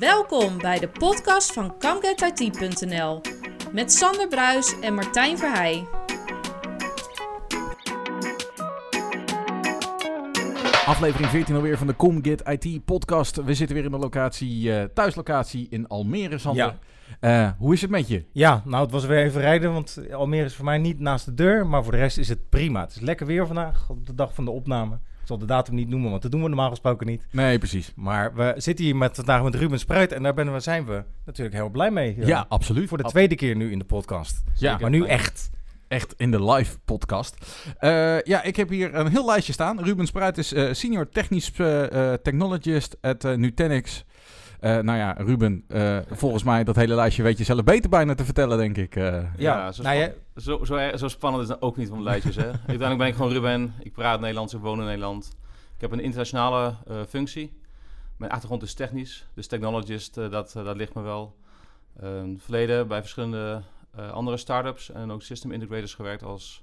Welkom bij de podcast van ComeGetIT.nl met Sander Bruis en Martijn Verheij. Aflevering 14 alweer van de ComGet IT podcast. We zitten weer in de locatie, eh, thuislocatie in Almere, Sander. Eh, hoe is het met je? Ja, nou het was weer even rijden, want Almere is voor mij niet naast de deur, maar voor de rest is het prima. Het is lekker weer vandaag, op de dag van de opname. Zal de datum niet noemen, want dat doen we normaal gesproken niet. Nee, precies. Maar we zitten hier met, vandaag met Ruben Spruit en daar ben we, zijn we natuurlijk heel blij mee. Ja, absoluut. Voor de Ab- tweede keer nu in de podcast. Ja, Maar nu echt. echt in de live podcast. Eh, ja, ik heb hier een heel lijstje staan. Ruben Spruit is eh, senior technisch eh, eh, technologist at eh, Nutanix. Eh, nou ja, Ruben, eh, volgens mij dat hele lijstje weet je zelf beter bijna te vertellen, denk ik. eh. Ja, Ja, zo, nou, span- zo, zo, zo spannend is het ook niet van de lijstjes. Hè? Uiteindelijk ben ik gewoon Ruben. Ik praat Nederlands, ik woon in Nederland. Ik heb een internationale eh, functie. Mijn achtergrond is technisch, dus technologist, dat, dat ligt me wel. Verleden bij verschillende eh, andere start-ups en ook system integrators gewerkt als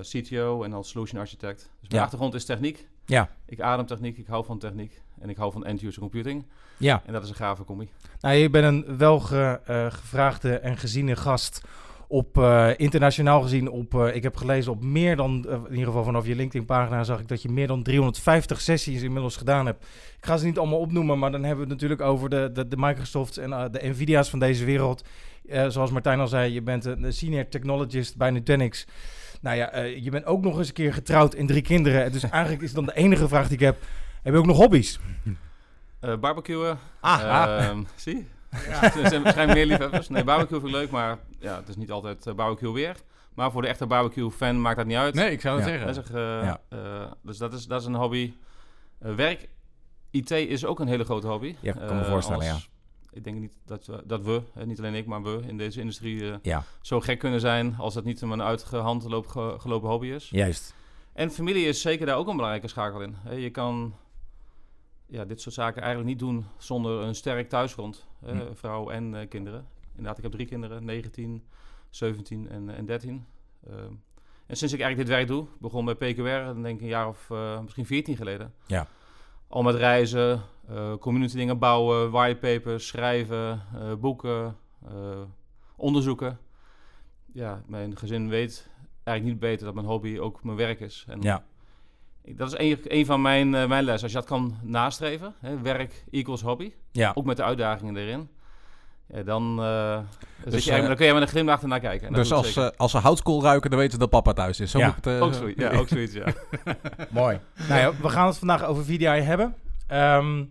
CTO en als solution architect. Dus mijn Ja. achtergrond is techniek. Ja. Ik adem techniek, ik hou van techniek en ik hou van end-user computing. ja, En dat is een gave combi. nou je bent een welgevraagde en geziene gast op eh, internationaal gezien op, eh, ik heb gelezen op meer dan, eh, in ieder geval vanaf je LinkedIn pagina zag ik dat je meer dan 350 sessies inmiddels gedaan hebt. Ik ga ze niet allemaal opnoemen, maar dan hebben we het natuurlijk over de, de, de Microsofts en eh, de Nvidia's van deze wereld. Eh, zoals Martijn al zei, je bent een senior technologist bij Nutanix. Nou ja, eh, je bent ook nog eens een keer getrouwd en drie kinderen. Dus eigenlijk is dan de enige vraag die ik heb, heb je ook nog hobby's? Eh barbecuen. Ah, Ehm, zie? er zijn waarschijnlijk meer liefhebbers. Nee, barbecue vind ik leuk, maar ja, het is niet altijd eh, barbecue weer. Maar voor de echte barbecue-fan maakt dat niet uit. Nee, ik zou het Ja. zeggen. Dat is echt, eh, Ja. eh, dus dat is, dat is een hobby. Werk, IT is ook een hele grote hobby. Ja, ik kan me voorstellen, als- Ik denk niet dat we, dat we eh, niet alleen ik, maar we in deze industrie eh, Ja, zo gek kunnen zijn als het niet een uit de hand geloop- ge- gelopen hobby is. juist. En familie is zeker daar ook een belangrijke schakel in. Hè, Je kan ja, dit soort zaken eigenlijk niet doen zonder een sterk thuisgrond. Hm. Vrouw en eh, kinderen. Inderdaad, ik heb drie kinderen, 19, 17 en, en 13. Ehm, en sinds ik eigenlijk dit werk doe, begon bij PQR, dan denk ik een jaar of eh, misschien 14 geleden. Ja. Al met reizen, eh, community dingen bouwen, whitepapers, schrijven, eh, boeken, eh, onderzoeken. Ja, mijn gezin weet eigenlijk niet beter dat mijn hobby ook mijn werk is. En Ja. dat is een, een van mijn, mijn lessen. Als je dat kan nastreven, hè, werk equals hobby, Ja. ook met de uitdagingen erin, ja, dan, eh, zit Dus, je, eigenlijk- eh, dan kun je met een glimlach ernaar kijken. Dus als, eh, als ze houtskool ruiken, dan weten ze dat papa thuis is. Zo Ja. moet ik het, eh, ook, zoiets, ja, ook zoiets, ja. Mooi. nou ja, we gaan het vandaag over VDI hebben. Ehm,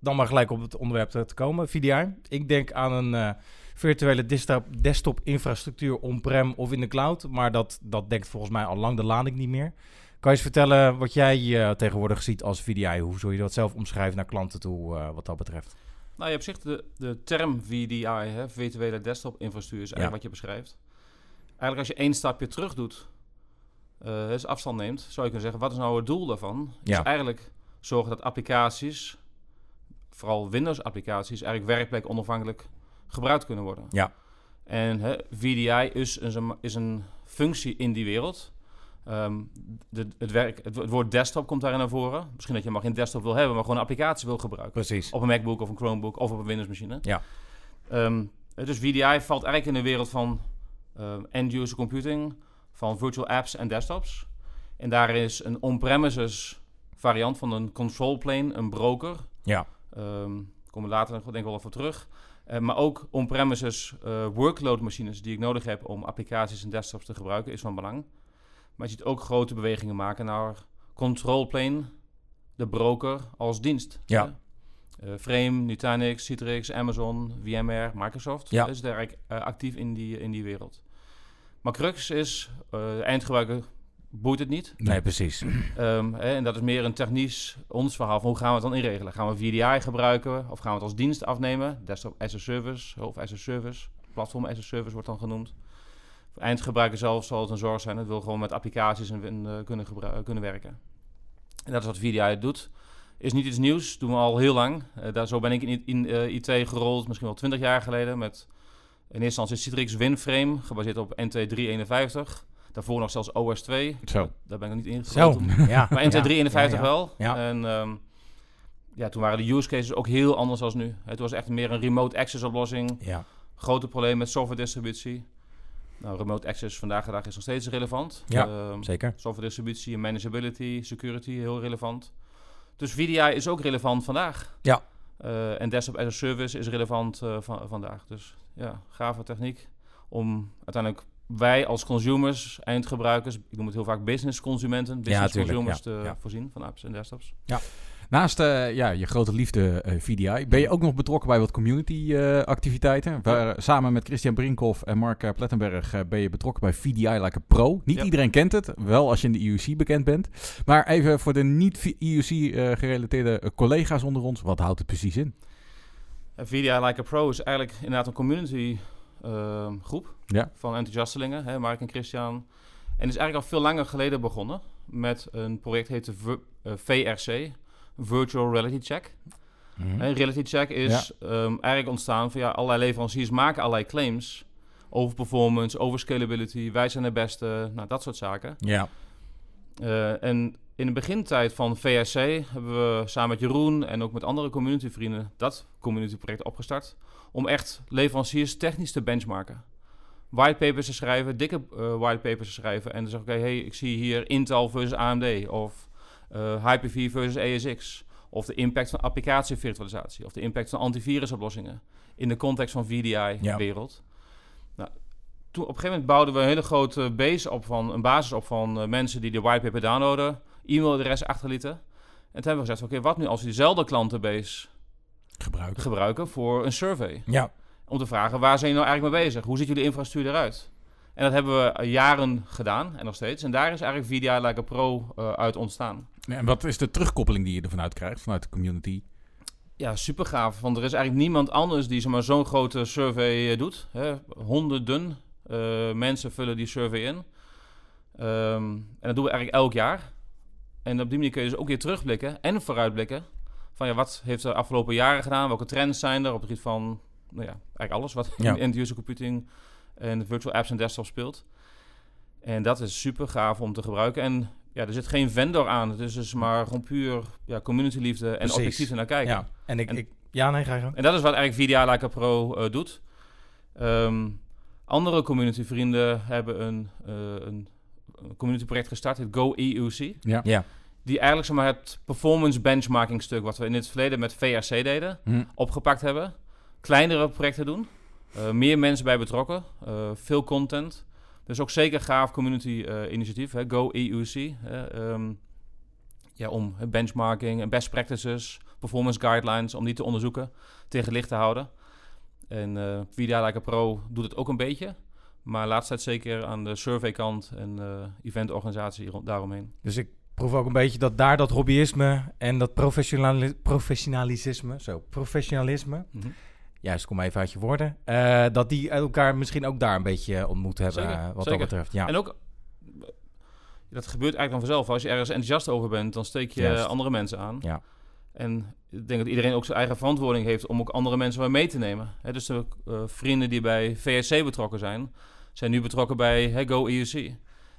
dan maar gelijk op het onderwerp te komen. VDI. Ik denk aan een eh, virtuele desktop, desktop infrastructuur on-prem of in de cloud. Maar dat, dat denkt volgens mij al lang de lading niet meer. Kan je eens vertellen wat jij eh, tegenwoordig ziet als VDI? Hoe zul je dat zelf omschrijven naar klanten toe eh, wat dat betreft? Nou, je hebt zich de, de term VDI, hè, virtuele desktop infrastructuur, is eigenlijk wat je beschrijft. Eigenlijk als je één stapje terug doet, eh dus afstand neemt, zou je kunnen zeggen, wat is nou het doel daarvan? Ja. Is eigenlijk zorgen dat applicaties, vooral Windows-applicaties, eigenlijk werkplek onafhankelijk gebruikt kunnen worden. Ja. En hè, VDI is een, is een functie in die wereld. Ehm, de, het, werk, het, wo- het woord desktop komt daarin naar voren. Misschien dat je maar geen desktop wil hebben, maar gewoon een applicatie wil gebruiken. Precies. Op een MacBook of een Chromebook of op een Windows-machine. Ja. Ehm, dus VDI valt eigenlijk in de wereld van ehm, end-user computing, van virtual apps en desktops. En daar is een on-premises variant van een control plane, een broker. Ja. Ehm komen we later denk ik wel even terug. Eh, maar ook on-premises eh, workload machines die ik nodig heb om applicaties en desktops te gebruiken, is van belang. Maar je ziet ook grote bewegingen maken naar control plane, de broker als dienst. Ja. Eh, Frame, Nutanix, Citrix, Amazon, VMware, Microsoft. Ja. Dus daar eh, actief in die, in die wereld. Maar crux is, eh eindgebruiker boeit het niet. Nee, precies. Ehm, hè, en dat is meer een technisch ons verhaal van hoe gaan we het dan inregelen? Gaan we VDI gebruiken of gaan we het als dienst afnemen? Desktop as a service of as a service. Platform as a service wordt dan genoemd. Eindgebruiker zelf zal het een zorg zijn. Het wil gewoon met applicaties en, en, eh, kunnen, gebru- kunnen werken. En dat is wat VDI doet. Is niet iets nieuws, doen we al heel lang. Eh, daar, zo ben ik in, in eh, IT gerold, misschien wel 20 jaar geleden. Met in eerste instantie Citrix WinFrame, gebaseerd op NT351. Daarvoor nog zelfs OS2. Zo. Daar ben ik nog niet in gerold. Ja. Maar NT351 Ja, ja, wel. Ja. En ehm, ja, toen waren de use cases ook heel anders dan nu. Het was echt meer een remote access oplossing. Ja. Grote probleem met software distributie. Nou, remote access vandaag de dag is nog steeds relevant. Ja, Ehm, Zeker. software distributie en manageability, security, heel relevant. Dus VDI is ook relevant vandaag. Ja. Eh, en desktop as a service is relevant eh, van, vandaag. Dus ja, gave techniek om uiteindelijk wij als consumers, eindgebruikers, ik noem het heel vaak business consumenten, business consumers ja, te ja. voorzien van apps en desktops. Naast eh, ja, je grote liefde eh, VDI, ben je ook nog betrokken bij wat community eh, activiteiten. Waar, samen met Christian Brinkhoff en Mark Plettenberg ben je betrokken bij VDI Like a Pro. Niet Ja. iedereen kent het, wel als je in de IUC bekend bent. Maar even voor de niet-IUC gerelateerde eh, collega's onder ons, wat houdt het precies in? VDI Like a Pro is eigenlijk inderdaad een community ehm, groep Ja. van enthousiastelingen, hè, Mark en Christian. En is eigenlijk al veel langer geleden begonnen met een project heette VRC, Virtual Reality Check. Mhm. Reality check is ehm, eigenlijk ontstaan van ja, allerlei leveranciers maken allerlei claims over performance, over scalability, wij zijn de beste, nou dat soort zaken. Ja. Eh, en in de begintijd van VSC hebben we samen met Jeroen en ook met andere communityvrienden dat communityproject opgestart om echt leveranciers technisch te benchmarken. Whitepapers te schrijven, dikke eh whitepapers te schrijven en te zeggen, oké, hey, ik zie hier Intel versus AMD of eh Hyper-V versus ASX of de impact van applicatievirtualisatie of de impact van antivirusoplossingen in de context van VDI-wereld. Nou, toen, op een gegeven moment bouwden we een hele grote base op van, een basis op van eh, mensen die de whitepaper downloaden, e-mailadres achterlieten. En toen hebben we gezegd, oké, wat nu als we diezelfde klantenbase Gebruiken. gebruiken voor een survey? Ja. Om te vragen, waar zijn jullie nou eigenlijk mee bezig? Hoe ziet jullie infrastructuur eruit? En dat hebben we eh, jaren gedaan en nog steeds. En daar is eigenlijk VDI Like a Pro eh, uit ontstaan. En wat is de terugkoppeling die je ervan uit krijgt, vanuit de community? Ja, super gaaf. Want er is eigenlijk niemand anders die zomaar zo'n grote survey eh, doet. Hè. Honderden mensen vullen die survey in. Ehm, en dat doen we eigenlijk elk jaar. En op die manier kun je dus ook weer terugblikken en vooruitblikken. Van ja, wat heeft er de afgelopen jaren gedaan? Welke trends zijn er op het gebied van, nou ja, eigenlijk alles wat Ja. in end-user computing en virtual apps en desktop speelt. En dat is super gaaf om te gebruiken. En ja, er zit geen vendor aan. Het is dus maar gewoon puur ja, community liefde en Precies. objectief naar kijken. Ja. En ik, En- ik... Ja, nee, ga je gang. En dat is wat eigenlijk VDI Like a Pro eh, doet. Ehm, andere community vrienden hebben een, eh een een community project gestart, het Go EUC. Ja. Ja. Die eigenlijk zeg maar, het performance benchmarking stuk, wat we in het verleden met VRC deden, Hm. opgepakt hebben. Kleinere projecten doen. Eh, meer mensen bij betrokken. eh, veel content. Dus ook zeker gaaf community eh, initiatief. Hè, Go EUC. hè, ehm, ja, om benchmarking en best practices, performance guidelines, om die te onderzoeken, tegen licht te houden. En eh VDI Like a Pro doet het ook een beetje. Maar laatst tijd zeker aan de surveykant en eh eventorganisatie daaromheen. Dus ik proef ook een beetje dat daar dat hobbyisme en dat professionali professionalisme, zo, professionalisme, Mhm. Juist, kom even uit je woorden, eh, dat die elkaar misschien ook daar een beetje ontmoet hebben, Zeker, eh, wat zeker. dat betreft. Ja. En ook, dat gebeurt eigenlijk dan vanzelf. Als je ergens enthousiast over bent, dan steek je Juist. andere mensen aan. Ja. En ik denk dat iedereen ook zijn eigen verantwoording heeft om ook andere mensen mee te nemen. Hè, dus de eh, vrienden die bij VSC betrokken zijn, zijn nu betrokken bij Go EUC.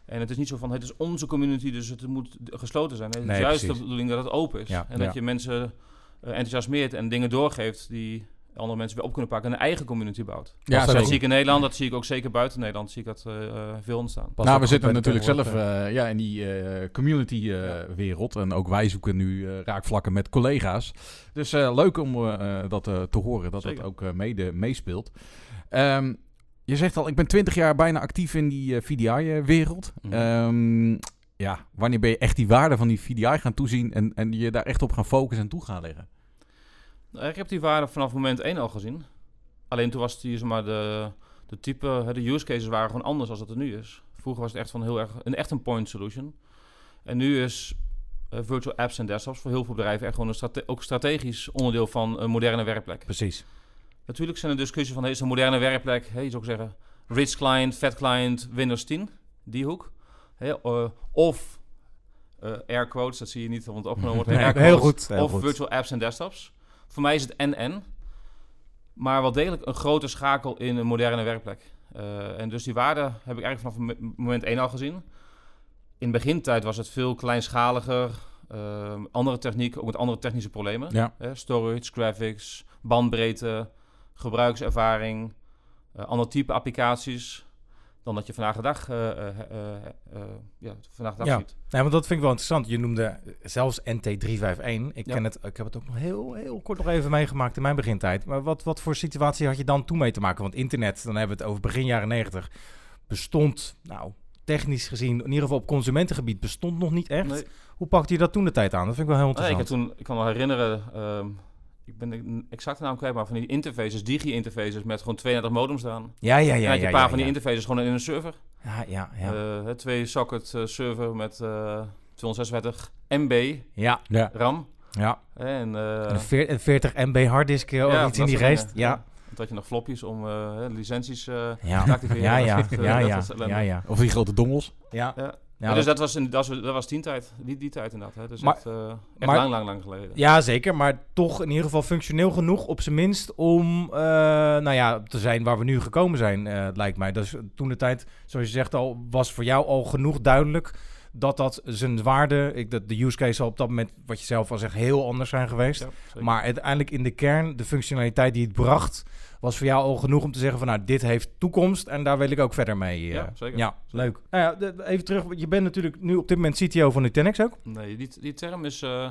En het is niet zo van, het is onze community, dus het moet gesloten zijn. Het is Nee, juist precies. de bedoeling dat het open is. Ja, en dat je mensen enthousiasmeert en dingen doorgeeft die andere mensen weer op kunnen pakken en een eigen community bouwt. Ja, dat zie ik in Nederland, dat zie ik ook zeker buiten Nederland, zie ik dat eh, eh, veel ontstaan. Nou, we zitten natuurlijk zelf tegenwoordig, eh, ja, in die eh, community-wereld. en ook wij zoeken nu eh, raakvlakken met collega's. Dus eh, leuk om eh, eh, dat eh, te horen, dat Zeker. dat ook eh, mede meespeelt. Ehm, je zegt al, ik ben 20 jaar bijna actief in die eh, VDI-wereld. Mhm. Ehm, ja, wanneer ben je echt die waarde van die VDI gaan toezien... en, en je daar echt op gaan focussen en toe gaan leggen? Nou, ik heb die waarde vanaf moment 1 al gezien. Alleen toen was die, zeg maar, de, de type, de use cases waren gewoon anders dan dat het nu is. Vroeger was het echt van heel erg, een echt een point solution. En nu is eh, virtual apps en desktops voor heel veel bedrijven echt gewoon een strate ook strategisch onderdeel van een moderne werkplek. Precies. Natuurlijk zijn er discussies van, hey, is een moderne werkplek, hey, je zou ook zeggen, rich client, fat client, Windows 10, die hoek. Eh, of eh, air quotes, dat zie je niet, want het opgenomen wordt. Air heel goed, heel of goed. virtual apps en desktops. Voor mij is het en-en. Maar wel degelijk een grote schakel in een moderne werkplek. Eh, en dus die waarde heb ik eigenlijk vanaf mo- moment 1 al gezien. In begintijd was het veel kleinschaliger. ehm, andere techniek, ook met andere technische problemen. Ja. Hè, storage, graphics, bandbreedte, gebruikservaring, eh ander type applicaties dan dat je vandaag de dag, eh, eh, eh, ja, vandaag de dag Ja. ziet. Nee, want dat vind ik wel interessant. Je noemde zelfs NT351. Ik, Ja. ken het, ik heb het ook nog heel, heel kort nog even meegemaakt in mijn begintijd. Maar wat, wat voor situatie had je dan toen mee te maken? Want internet, dan hebben we het over begin jaren 90, bestond, nou, technisch gezien, in ieder geval op consumentengebied, bestond nog niet echt. Nee. Hoe pakte je dat toen de tijd aan? Dat vind ik wel heel Nee, ik, interessant. heb toen, ik kan me herinneren, ehm, ik ben de exacte naam kwijt, maar van die interfaces, digi-interfaces met gewoon 32 modems eraan. ja, ja, ja. Ja, ja, had je ja, een paar ja, van die ja. interfaces gewoon in een server. Ja, ja, ja. Eh, twee socket eh, server met eh 256 MB ja, Ja. RAM. ja. En, eh, een 40 MB harddisk eh, of ja, iets in dat die geest. Ja. Want had je nog flopjes om eh, hè, licenties eh, Ja. te activeren. Ja, ja, Dat dat ja, ja. Of die grote dongels. Ja, Ja. Dus dat- was, in, dat, was, dat was tien tijd. Die, die tijd inderdaad. Hè. Dus Maar- echt, eh, echt maar- lang, lang, lang geleden. Ja, zeker. Maar toch in ieder geval functioneel genoeg op zijn minst om eh, nou ja, te zijn waar we nu gekomen zijn, eh, lijkt mij. Dus toen de tijd, zoals je zegt al, was voor jou al genoeg duidelijk dat dat zijn waarde, ik, dat de use case zal op dat moment, wat je zelf al zegt, heel anders zijn geweest. Ja, maar uiteindelijk in de kern, de functionaliteit die het bracht, was voor jou al genoeg om te zeggen van nou, dit heeft toekomst en daar wil ik ook verder mee. eh. Ja, zeker. Ja, leuk. Nou ja, de- even terug, je bent natuurlijk nu op dit moment CTO van Nutanix ook. Nee, die, die term is... eh,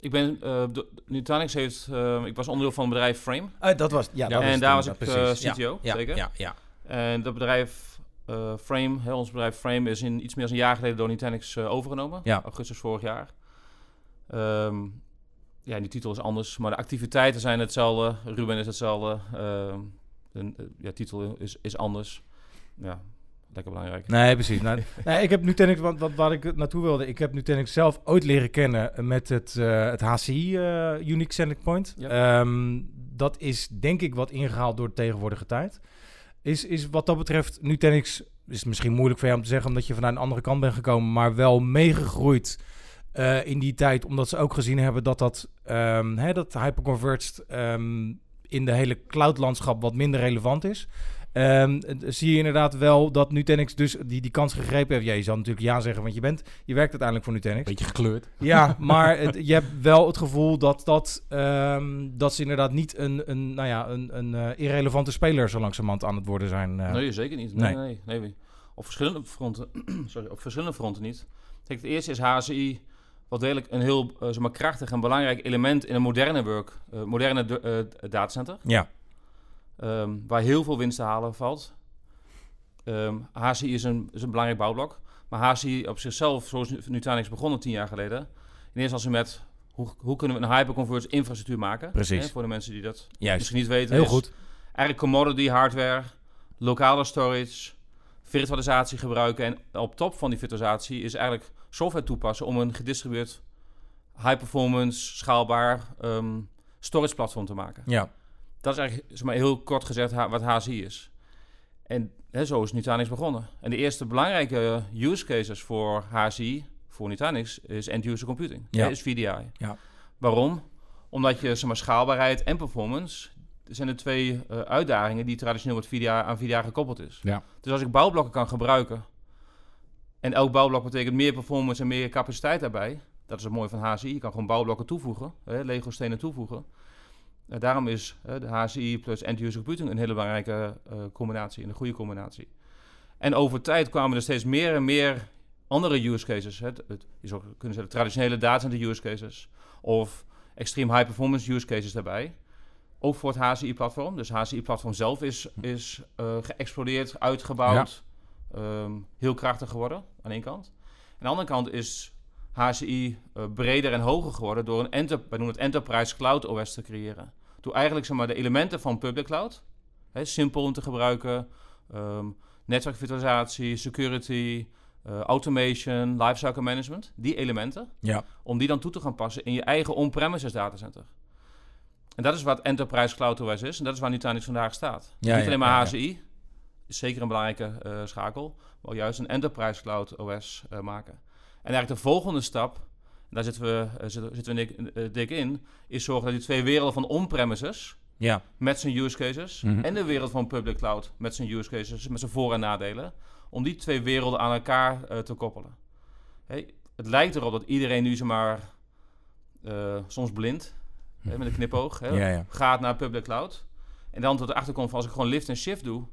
ik ben... eh de- Nutanix heeft... ik was onderdeel van het bedrijf Frame. dat was, ja, dat en daar was ik CTO, ja, zeker. Ja, ja. En dat bedrijf eh, Frame, hè, ons bedrijf Frame, is in iets meer dan een jaar geleden door Nutanix eh, overgenomen. Ja. Augustus vorig jaar. Ehm, ja, die titel is anders, maar de activiteiten zijn hetzelfde. Ruben is hetzelfde. Ehm, de eh, ja, titel is, is anders. Ja, lekker belangrijk. Nee, precies. Nou, nee, ik heb Nutanix, wat, wat, waar ik naartoe wilde, ik heb Nutanix zelf ooit leren kennen met het, eh, het HCI, Unique Selling Point. Ja. Ehm, dat is denk ik wat ingehaald door de tegenwoordige tijd. Is, is wat dat betreft Nutanix, is misschien moeilijk voor jou om te zeggen omdat je vanuit een andere kant bent gekomen, maar wel meegegroeid eh, in die tijd, omdat ze ook gezien hebben dat dat, ehm, dat hyperconverged ehm, in de hele cloud-landschap wat minder relevant is. Ehm, eh, zie je inderdaad wel dat Nutanix dus die, die kans gegrepen heeft. Ja, je zal natuurlijk ja zeggen, want je bent, je werkt uiteindelijk voor Nutanix. Beetje gekleurd. Ja, maar het- je hebt wel het gevoel dat, dat, ehm, dat ze inderdaad niet een, een, nou ja, een, een eh, irrelevante speler zo langzamerhand aan het worden zijn. eh. Nee, zeker niet. Nee, Nee. nee, nee. Op verschillende fronten, sorry, op verschillende fronten niet. Kijk, het eerste is HCI wel degelijk een heel eh, zeg maar, krachtig en belangrijk element in een moderne work, eh, moderne de- eh, datacenter. Ja, ehm, waar heel veel winst te halen valt. Ehm HCI is een, is een belangrijk bouwblok. Maar HCI op zichzelf, zoals Nutanix begonnen tien jaar geleden, in eerste instantie met hoe, hoe kunnen we een hyperconverged infrastructuur maken? Precies. Hè, voor de mensen die dat juist. misschien niet weten. Heel is goed. Eigenlijk commodity hardware, lokale storage, virtualisatie gebruiken. En op top van die virtualisatie is eigenlijk software toepassen om een gedistribueerd, high performance, schaalbaar ehm, storage platform te maken. Ja, Dat is eigenlijk zeg maar, heel kort gezegd wat HCI is. En hè, zo is Nutanix begonnen. En de eerste belangrijke use cases voor HCI, voor Nutanix, is end-user computing. Ja. Hè, is VDI. Ja. Waarom? Omdat je zeg maar, schaalbaarheid en performance zijn de twee eh, uitdagingen die traditioneel met VDI, aan VDI gekoppeld is. Ja. Dus als ik bouwblokken kan gebruiken, en elk bouwblok betekent meer performance en meer capaciteit daarbij, dat is het mooie van HCI. Je kan gewoon bouwblokken toevoegen, hè, Lego-stenen toevoegen. Eh, daarom is de HCI plus end-user computing een hele belangrijke eh, combinatie, een goede combinatie. En over tijd kwamen er steeds meer en meer andere use cases. Het, het, je zou kunnen zeggen traditionele datacenter use cases of extreme high performance use cases daarbij. Ook voor het HCI-platform. Dus het HCI-platform zelf is, is eh, geëxplodeerd, uitgebouwd, ehm, heel krachtig geworden aan één kant. Aan de andere kant is HCI breder en hoger geworden door een enter, wij noemen het Enterprise Cloud OS te creëren. Door eigenlijk zeg maar, de elementen van public cloud, hè, simpel om te gebruiken, ehm netwerkvirtualisatie, security, eh, automation, lifecycle management, die elementen, ja, om die dan toe te gaan passen in je eigen on-premises datacenter. En dat is wat Enterprise Cloud OS is en dat is waar Nutanix vandaag staat. Ja, Niet alleen maar. HCI, is zeker een belangrijke eh, schakel, maar juist een Enterprise Cloud OS eh, maken. En eigenlijk de volgende stap, daar zitten we, eh, zitten, we dik, eh, dik in, is zorgen dat die twee werelden van on-premises ja, met zijn use cases Mhm. en de wereld van public cloud met zijn use cases, met zijn voor- en nadelen, om die twee werelden aan elkaar eh, te koppelen. Hey, het lijkt erop dat iedereen nu zomaar eh soms blind, met een knipoog, hè, Ja, ja. gaat naar public cloud. En dan tot de achterkomst van als ik gewoon lift en shift doe,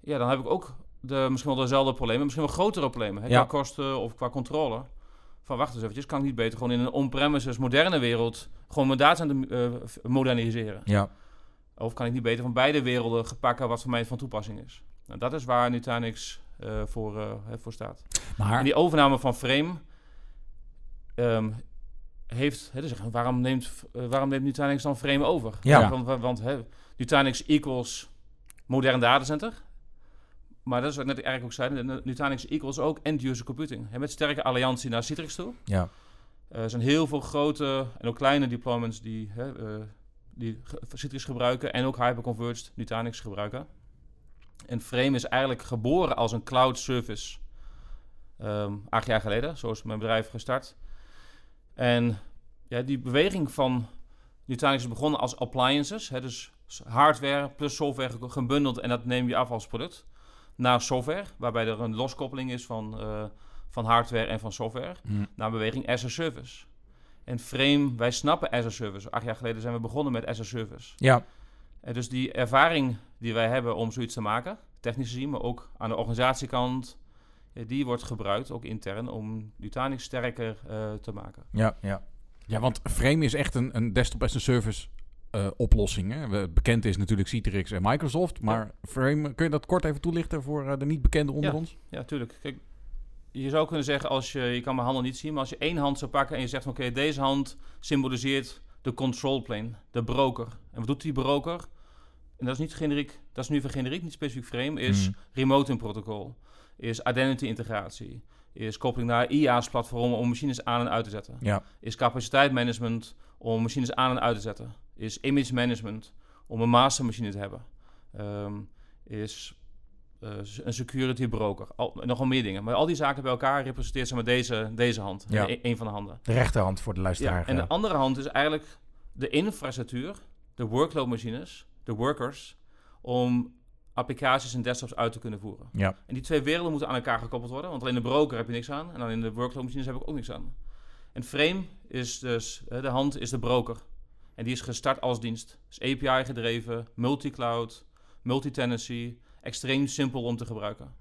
ja, dan heb ik ook de, misschien wel dezelfde problemen, misschien wel grotere problemen. Qua kosten of qua controle. Van wacht eens eventjes, kan ik niet beter gewoon in een on-premises moderne wereld gewoon mijn data f- moderniseren? Ja. Of kan ik niet beter van beide werelden gepakken wat voor mij van toepassing is? Nou, dat is waar Nutanix eh, voor, eh, voor staat. En Maar die overname van Frame ehm, heeft... Hè, dus waarom, neemt, waarom neemt Nutanix dan Frame over? Ja. Want, want, want, hè, Nutanix equals modern datacenter. Maar dat is wat ik net eigenlijk ook zei. Nutanix equals ook end-user computing. Hè, met sterke alliantie naar Citrix toe. Ja. Eh, er zijn heel veel grote en ook kleine deployments die, hè, eh, die Citrix gebruiken en ook hyperconverged Nutanix gebruiken. En Frame is eigenlijk geboren als een cloud service ehm, acht jaar geleden. Zo is mijn bedrijf gestart. En ja, die beweging van Nutanix is begonnen als appliances. Hè, dus hardware plus software ge- gebundeld en dat neem je af als product. Naar software, waarbij er een loskoppeling is van, eh, van hardware en van software Hm. naar beweging as a service. En Frame, wij snappen as a service. Acht jaar geleden zijn we begonnen met as a service. Ja. En dus die ervaring die wij hebben om zoiets te maken, technisch gezien, maar ook aan de organisatiekant, eh, die wordt gebruikt, ook intern, om Nutanix sterker eh, te maken. Ja. Ja. Ja, want Frame is echt een, een desktop as a service eh, oplossing. Hè? We- Bekend is natuurlijk Citrix en Microsoft. Maar Frame, kun je dat kort even toelichten voor eh, de niet bekende onder Ja. ons? Ja, tuurlijk. Kijk, je zou kunnen zeggen, als je, je kan mijn handen niet zien, maar als je één hand zou pakken en je zegt, oké, deze hand symboliseert de control plane, de broker. En wat doet die broker? En dat is niet generiek, dat is nu van generiek, niet specifiek frame, is Mm. remote in protocol, is identity integratie, is koppeling naar IaaS platformen om machines aan en uit te zetten, Ja. is capaciteitsmanagement om machines aan en uit te zetten, is image management om een mastermachine te hebben, Ehm, is eh, een security broker, al, nogal meer dingen. Maar al die zaken bij elkaar representeert ze maar deze, deze hand, Ja. een, een van de handen. De rechterhand voor de luisteraar. Ja, en de andere hand is eigenlijk de infrastructuur, de workload machines, de workers, om applicaties en desktops uit te kunnen voeren. Ja. En die twee werelden moeten aan elkaar gekoppeld worden, want alleen de broker heb je niks aan en dan in de workload machines heb ik ook niks aan. En Frame is dus, eh, de hand is de broker. En die is gestart als dienst. Dus API gedreven, multi-cloud, multi-tenancy, extreem simpel om te gebruiken.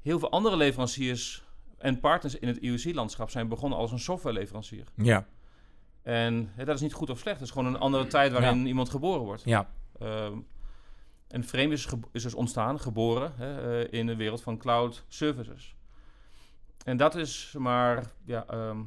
Heel veel andere leveranciers en partners in het IOC-landschap zijn begonnen als een softwareleverancier. Ja. En hè, dat is niet goed of slecht. Het is gewoon een andere tijd waarin iemand geboren wordt. Ja. Ehm, en Frame is, is dus ontstaan, geboren hè, eh, in de wereld van cloud services. En dat is maar ja, ehm,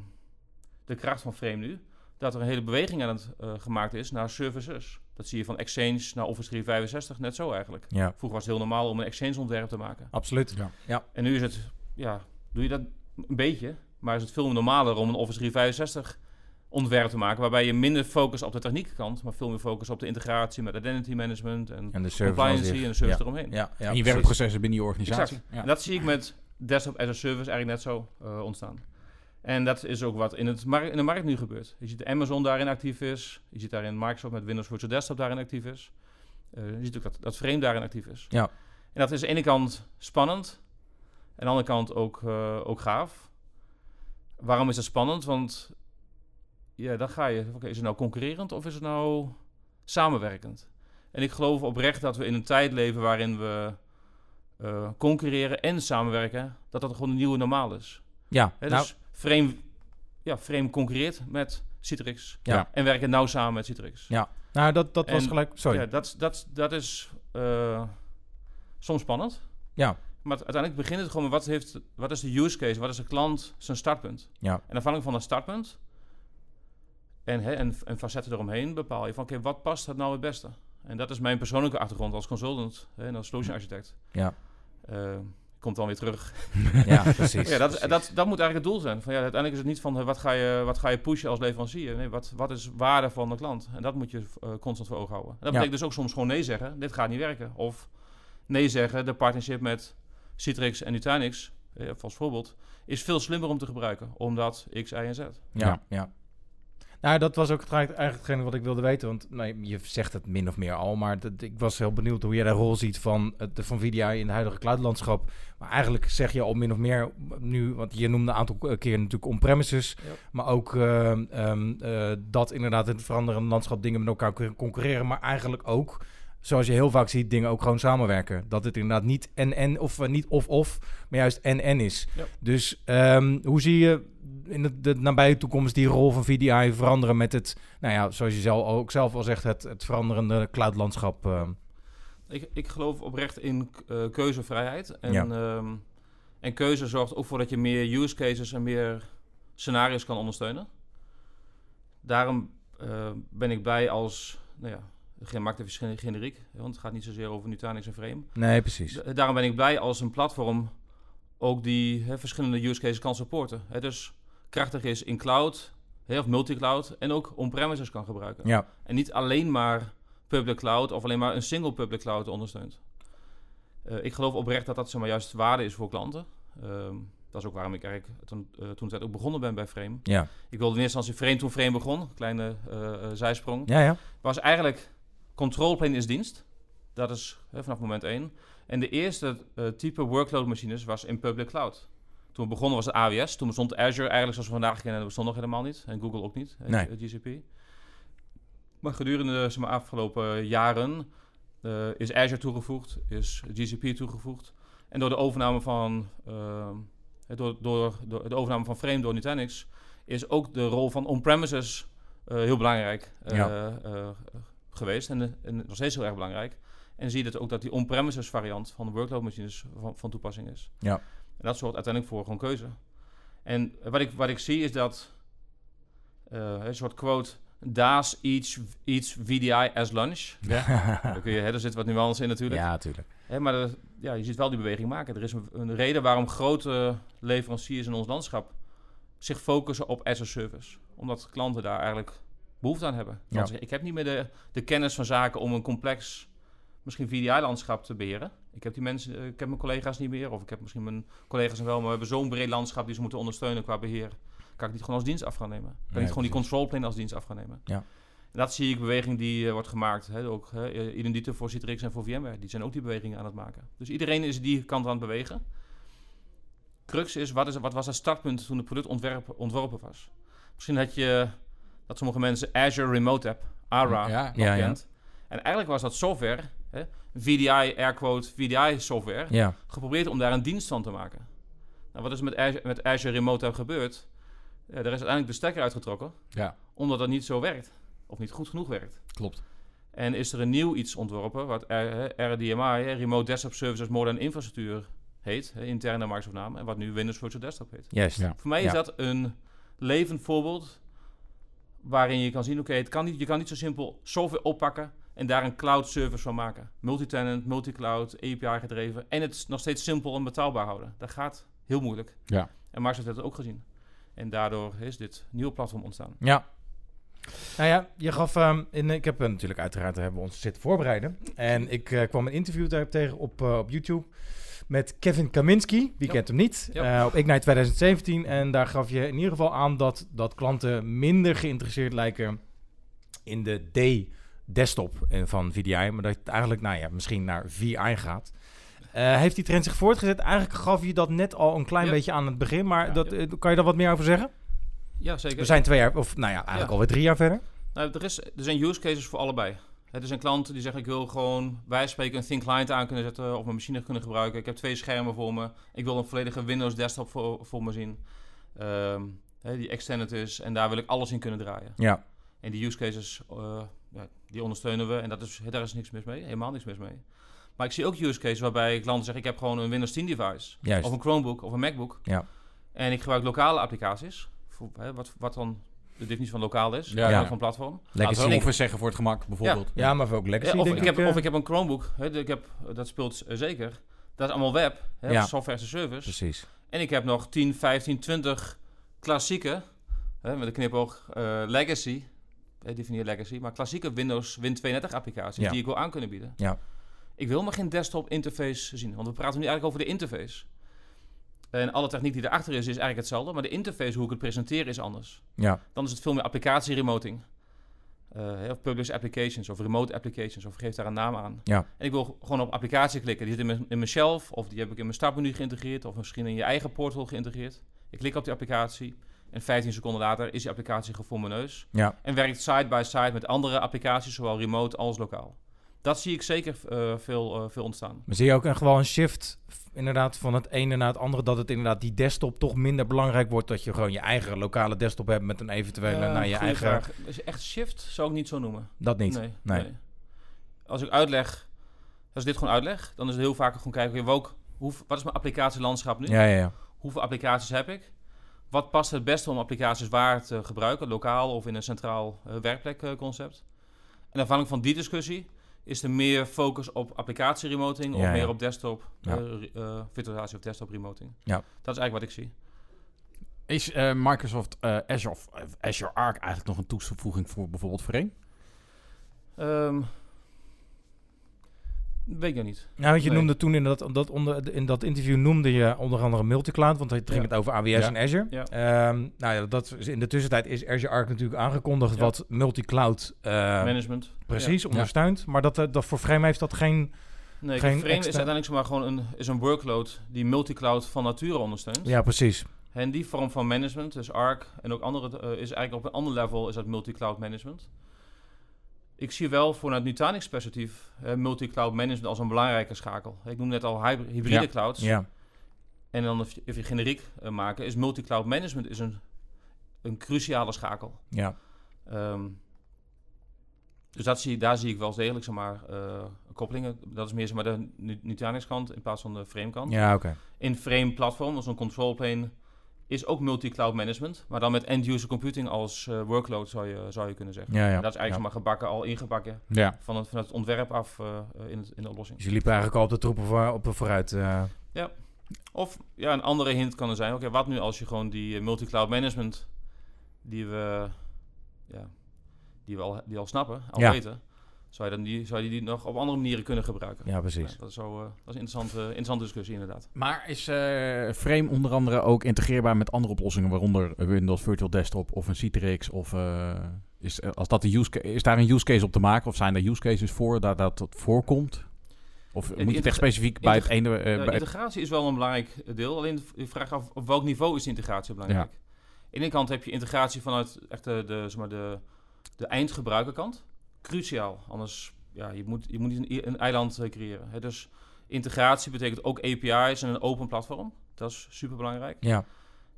de kracht van Frame nu. Dat er een hele beweging aan het eh, gemaakt is naar services. Dat zie je van Exchange naar Office 365 net zo eigenlijk. Ja. Vroeger was het heel normaal om een Exchange ontwerp te maken. Absoluut. Ja. Ja. En nu is het, ja, doe je dat een beetje, maar is het veel normaler om een Office 365 ontwerp te maken, waarbij je minder focus op de techniekkant, maar veel meer focus op de integratie met identity management en En de service. aan compliancy zich. en de service ja. eromheen. Ja, ja, en je precies. werkprocessen binnen je organisatie. Exact. Ja. En dat zie ik met desktop as a service eigenlijk net zo eh, ontstaan. En dat is ook wat in, het mar- in de markt nu gebeurt. Je ziet dat Amazon daarin actief is. Je ziet daarin Microsoft met Windows Virtual Desktop daarin actief is. Eh, je ziet ook dat, dat Frame daarin actief is. Ja. En dat is aan de ene kant spannend. En aan de andere kant ook, eh, ook gaaf. Waarom is het spannend? Want ja, dan ga je... Oké, is het nou concurrerend of is het nou samenwerkend? En ik geloof oprecht dat we in een tijd leven waarin we eh, concurreren en samenwerken, dat dat gewoon een nieuwe normaal is. Ja, Hè, nou, dus Frame, ja, Frame concurreert met Citrix Ja. en werken nauw samen met Citrix. nou dat, dat was En- gelijk... Sorry. Ja, dat, dat, dat is eh, soms spannend. Ja. Maar uiteindelijk begint het gewoon met wat, heeft, wat is de use case, wat is de klant zijn startpunt. Ja. En afhankelijk van dat startpunt en, hè, en, en facetten eromheen bepaal je van oké, wat past het nou het beste? En dat is mijn persoonlijke achtergrond als consultant hè, en als solution architect. Ja. Eh, komt dan weer terug. ja, precies. Ja, dat, precies. dat, dat moet eigenlijk het doel zijn. Van, ja, uiteindelijk is het niet van eh, wat ga je, wat ga je pushen als leverancier. Nee, wat, wat is waarde van de klant? En dat moet je eh, constant voor ogen houden. En dat Ja. betekent dus ook soms gewoon nee zeggen. Dit gaat niet werken. Of nee zeggen, de partnership met Citrix en Nutanix, eh, als voorbeeld, is veel slimmer om te gebruiken. Omdat X, Y en Z. Ja, ja. Nou, dat was ook het- eigenlijk hetgene wat ik wilde weten. Want nou, je zegt het min of meer al. Maar dat, ik was heel benieuwd hoe jij de rol ziet van, het, van VDI in het huidige cloudlandschap. Maar eigenlijk zeg je al min of meer nu... Want je noemde een aantal keer natuurlijk on-premises. Ja. Maar ook ehm, ehm, eh, dat inderdaad in het veranderende landschap dingen met elkaar kunnen concurreren. Maar eigenlijk ook, zoals je heel vaak ziet, dingen ook gewoon samenwerken. Dat het inderdaad niet en-en of eh, niet of-of, maar juist en-en is. Ja. Dus ehm, hoe zie je in de, de nabije toekomst die rol van VDI veranderen met het, nou ja, zoals je zelf ook zelf al zegt, het, het veranderende cloudlandschap? ehm? Ik, ik geloof oprecht in eh, keuzevrijheid. En, Ja. ehm, en keuze zorgt ook voor dat je meer use cases en meer scenario's kan ondersteunen. Daarom eh, ben ik blij als, nou ja, maakt even gen- generiek, want het gaat niet zozeer over Nutanix en Frame. Nee, precies. Da- Daarom ben ik blij als een platform ook die verschillende use cases kan supporten. Hè, dus krachtig is in cloud, hè, of multi-cloud, en ook on-premises kan gebruiken. Ja, En niet alleen maar public cloud of alleen maar een single public cloud ondersteunt. Eh, ik geloof oprecht dat dat zeg maar, juist waarde is voor klanten. Ehm, dat is ook waarom ik eigenlijk toen, toen tijd ook begonnen ben bij Frame. ja, Ik wilde in eerste instantie Frame toen Frame begon, kleine eh, zijsprong. ja, ja. Was eigenlijk control plane is dienst. Dat is hè, vanaf moment één. En de eerste eh, type workload machines was in public cloud. Toen we begonnen was het AWS. Toen bestond Azure eigenlijk zoals we vandaag kennen, dat bestond nog helemaal niet. En Google ook niet, hè, Nee. eh, GCP. Maar gedurende zeg maar, afgelopen jaren eh, is Azure toegevoegd, is GCP toegevoegd. En door de overname van, eh, door, door, door de overname van Frame door Nutanix is ook de rol van on-premises eh, heel belangrijk eh, Ja. Geweest en, en nog steeds heel erg belangrijk. En zie je dat ook dat die on-premises variant van de workload machines van, van toepassing is. Ja. En dat zorgt uiteindelijk voor gewoon keuze. En wat ik, wat ik zie is dat eh, een soort quote. Daas eats, eats VDI as lunch. Daar kun je, hè, er zit wat nuance in natuurlijk. ja, natuurlijk. Hè, maar er- ja, je ziet wel die beweging maken. Er is een, een reden waarom grote leveranciers in ons landschap zich focussen op as a service. Omdat klanten daar eigenlijk behoefte aan hebben. Ja. Want Ik heb niet meer de, de kennis van zaken om een complex, misschien VDI-landschap te beheren. Ik heb die mensen, eh, ik heb mijn collega's niet meer. Of ik heb misschien mijn collega's wel, maar we hebben zo'n breed landschap die ze moeten ondersteunen qua beheer. Kan ik niet gewoon als dienst af gaan nemen. Kan ik Nee, niet gewoon die control plane als dienst af gaan nemen. Ja. En dat zie ik beweging die eh, wordt gemaakt. Hè, ook dito voor Citrix en voor VMware. Die zijn ook die bewegingen aan het maken. Dus iedereen is die kant aan het bewegen. Crux is, wat, is, wat was het startpunt toen het product ontwerp, ontworpen was? Misschien had je dat sommige mensen Azure Remote App, ARA, Ja. nog Ja, ja. kent. En eigenlijk was dat software, hè, VDI, airquote, VDI software, Ja, geprobeerd om daar een dienst van te maken. Nou, wat is er met Azure, met Azure Remote App gebeurd? Ja, er is uiteindelijk de stekker uitgetrokken, Ja, omdat dat niet zo werkt. Of niet goed genoeg werkt. klopt. En is er een nieuw iets ontworpen, wat R- RDMI, Remote Desktop Services Modern Infrastructuur heet, hè, interne Microsoft naam, en wat nu Windows Virtual Desktop heet. juist. Ja. Voor mij is Ja. dat een levend voorbeeld waarin je kan zien, oké, het kan niet, je kan niet zo simpel software oppakken en daar een cloud service van maken. Multi-tenant, multi-cloud, API gedreven en het nog steeds simpel en betaalbaar houden. Dat gaat heel moeilijk. Ja. En Microsoft heeft het ook gezien. En daardoor is dit nieuwe platform ontstaan. Ja. Nou ja, je gaf ehm, in, ik heb eh, natuurlijk uiteraard hebben we ons zitten voorbereiden. En ik eh, kwam een interview daar tegen op, eh, op YouTube met Kevin Kaminski. Wie Ja. kent hem niet? Ja. Eh, op Ignite 2017. En daar gaf je in ieder geval aan dat, dat klanten minder geïnteresseerd lijken in de D-desktop van VDI. Maar dat het eigenlijk, nou ja, misschien naar VI gaat. Eh, heeft die trend zich voortgezet? Eigenlijk gaf je dat net al een klein Ja. beetje aan het begin. Maar dat, eh, kan je daar wat meer over zeggen? Ja, zeker. We zijn twee jaar, of nou ja, eigenlijk alweer drie jaar verder. Nou, er, is, er zijn use cases voor allebei. Het is een klant die zegt: Ik wil gewoon bij spreken een Thin Client aan kunnen zetten. of mijn machine kunnen gebruiken. Ik heb twee schermen voor me. Ik wil een volledige Windows desktop voor, voor me zien. Ehm, hè, die extended is. En daar wil ik alles in kunnen draaien. Ja. En die use cases, eh, ja, die ondersteunen we. En dat is, daar is niks mis mee. Helemaal niks mis mee. Maar ik zie ook use cases waarbij klanten zeggen: Ik heb gewoon een Windows 10 device. Juist. Of een Chromebook of een MacBook. Ja. En ik gebruik lokale applicaties. Voor, hè, wat, wat dan de definitie van lokaal is. Ja, ja. Van platform. Legacy. Laten we Office zeggen voor het gemak, bijvoorbeeld. Ja, maar ook Legacy, Ja, of, ik heb, eh. of ik heb een Chromebook. Hè, ik heb, dat speelt eh, zeker. Dat is allemaal web. Hè, Ja. Software as a service. Precies. En ik heb nog 10, 15, 20 klassieke, hè, met een knipoog, eh, legacy. Ik definieer legacy. Maar klassieke Windows Win 32 applicaties Ja. die ik wil aan kunnen bieden. Ja. Ik wil maar geen desktop interface zien. Want we praten nu eigenlijk over de interface. En alle techniek die erachter is, is eigenlijk hetzelfde. Maar de interface, hoe ik het presenteer, is anders. Ja, Dan is het veel meer applicatie-remoting. Eh, of published applications of remote applications. Of geef daar een naam aan. Ja. En ik wil gewoon op applicatie klikken. Die zit in mijn, in mijn shelf. Of die heb ik in mijn startmenu geïntegreerd. Of misschien in je eigen portal geïntegreerd. Ik klik op die applicatie. En 15 seconden later is die applicatie gewoon voor mijn neus. ja. En werkt side by side met andere applicaties, zowel remote als lokaal. Dat zie ik zeker eh, veel, eh, veel ontstaan. Maar zie je ook een, gewoon een shift inderdaad van het ene naar het andere, dat het inderdaad die desktop toch minder belangrijk wordt, dat je gewoon je eigen lokale desktop hebt met een eventuele Eh, naar je eigen... vraag. Is echt shift zou ik niet zo noemen. Dat niet. Nee, Nee. nee. Als ik uitleg, als ik dit gewoon uitleg, dan is het heel vaak gewoon kijken, welk, hoe, wat is mijn applicatielandschap nu? Ja, ja, ja. Hoeveel applicaties heb ik? Wat past het beste om applicaties waar te gebruiken, lokaal of in een centraal eh, werkplekconcept? en afhankelijk van die discussie is er meer focus op applicatie-remoting of Ja, ja. meer op desktop, Ja. eh, eh, virtualisatie of desktop-remoting. Ja. Dat is eigenlijk wat ik zie. Is eh, Microsoft eh, Azure of Azure Arc eigenlijk nog een toevoeging voor bijvoorbeeld Frame? Ehm, weet ik nog niet. Nou, want je Nee. noemde toen in dat, dat, onder, in dat interview noemde je onder andere multi-cloud, want het ging Ja. het over AWS Ja. en Azure. Ja. Ehm, nou ja, dat is, in de tussentijd is Azure Arc natuurlijk aangekondigd wat multi-cloud eh, Management. precies ondersteunt. Maar dat, eh, dat voor Frame heeft dat geen... Nee, Geen Frame is uiteindelijk zomaar gewoon een, is een workload die multicloud van nature ondersteunt. Ja, precies. En die vorm van management, dus Arc en ook andere, eh, is eigenlijk op een ander level is dat multi-cloud management. Ik zie wel vanuit Nutanix perspectief eh, multi-cloud management als een belangrijke schakel. Ik noem net al hybrid- hybride Ja. clouds. Ja, En dan even even generiek eh, maken, is multi-cloud management is een, een cruciale schakel. ja. Ehm, dus dat zie, daar zie ik wel degelijk zeg maar, eh, koppelingen. Dat is meer zeg maar, de Nu- Nutanix kant in plaats van de frame kant. Ja, oké. In frame platform, als een control plane, is ook multi-cloud management. Maar dan met end-user computing als eh, workload zou je, zou je kunnen zeggen. Ja, ja. En dat is eigenlijk ja. maar gebakken, al ingebakken Ja. van het, vanuit het ontwerp af eh, eh, in, het, in de oplossing. Dus je liep eigenlijk al op de troepen voor, op vooruit. eh. Of ja, een andere hint kan er zijn. Oké, wat nu als je gewoon die multi-cloud management die we, ja, die we al, die al snappen, al Ja. weten, zou je, dan die, zou je die nog op andere manieren kunnen gebruiken? ja, precies. Ja, dat, is zo, eh, dat is een interessante, interessante discussie inderdaad. Maar is eh, Frame onder andere ook integreerbaar met andere oplossingen, waaronder Windows Virtual Desktop of een Citrix? Of eh, is, als dat de use is daar een use case op te maken? Of zijn er use cases voor dat dat, dat voorkomt? Of moet je het echt specifiek bij het ene... eh, Ja, bij het- integratie is wel een belangrijk deel. Alleen de- je vraagt af op welk niveau is integratie belangrijk. Aan de ene kant heb je integratie vanuit echt de, de, zeg maar de, de eindgebruikerkant. Cruciaal. Anders ja, je moet je moet niet een, een eiland eh, creëren. Hè. Dus integratie betekent ook API's en een open platform. Dat is super belangrijk. Ja,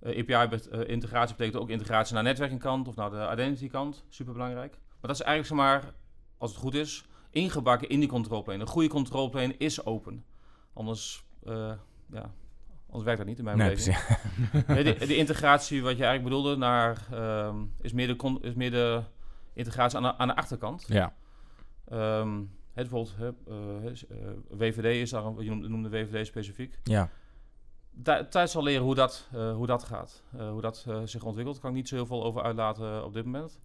API bet- eh, integratie betekent ook integratie naar netwerkingkant of naar de identity kant. Super belangrijk. Maar dat is eigenlijk zeg maar, als het goed is, ingebakken in die control plane. Een goede control plane is open. Anders, eh, ja, anders werkt dat niet in mijn nee, beleving. de, de integratie wat je eigenlijk bedoelde naar, ehm, is, meer de con- is meer de integratie aan de, aan de achterkant. ja. Ehm, het bijvoorbeeld hè, eh, eh, WVD is daar, een- je noemde, WVD specifiek. Ja, tijd zal leren hoe dat, eh, hoe dat gaat, hoe dat zich ontwikkelt. Kan ik niet zo heel veel over uitlaten op dit moment.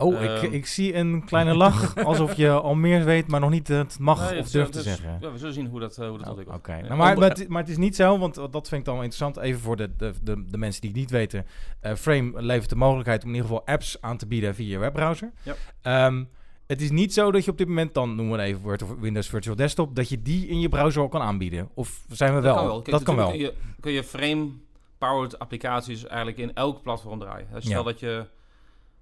Oh, ik, Ehm. ik zie een kleine lach, alsof je al meer weet, maar nog niet het mag Nee, of durft te zeggen. Ja, we zullen zien hoe dat, eh, hoe dat Oh, ontwikkelt. Oké, Ja. nou, maar, Om- maar, het, maar het is niet zo, want dat vind ik dan wel interessant. Even voor de, de, de, de mensen die het niet weten. Eh, Frame levert de mogelijkheid om in ieder geval apps aan te bieden via je webbrowser. Ja. Ehm, het is niet zo dat je op dit moment, dan noemen we het even Word of Windows Virtual Desktop, dat je die in je browser al kan aanbieden. Of zijn we wel? Dat kan wel. Kijk, dat kan wel. Kun je, kun je frame-powered applicaties eigenlijk in elk platform draaien. Stel Ja. dat je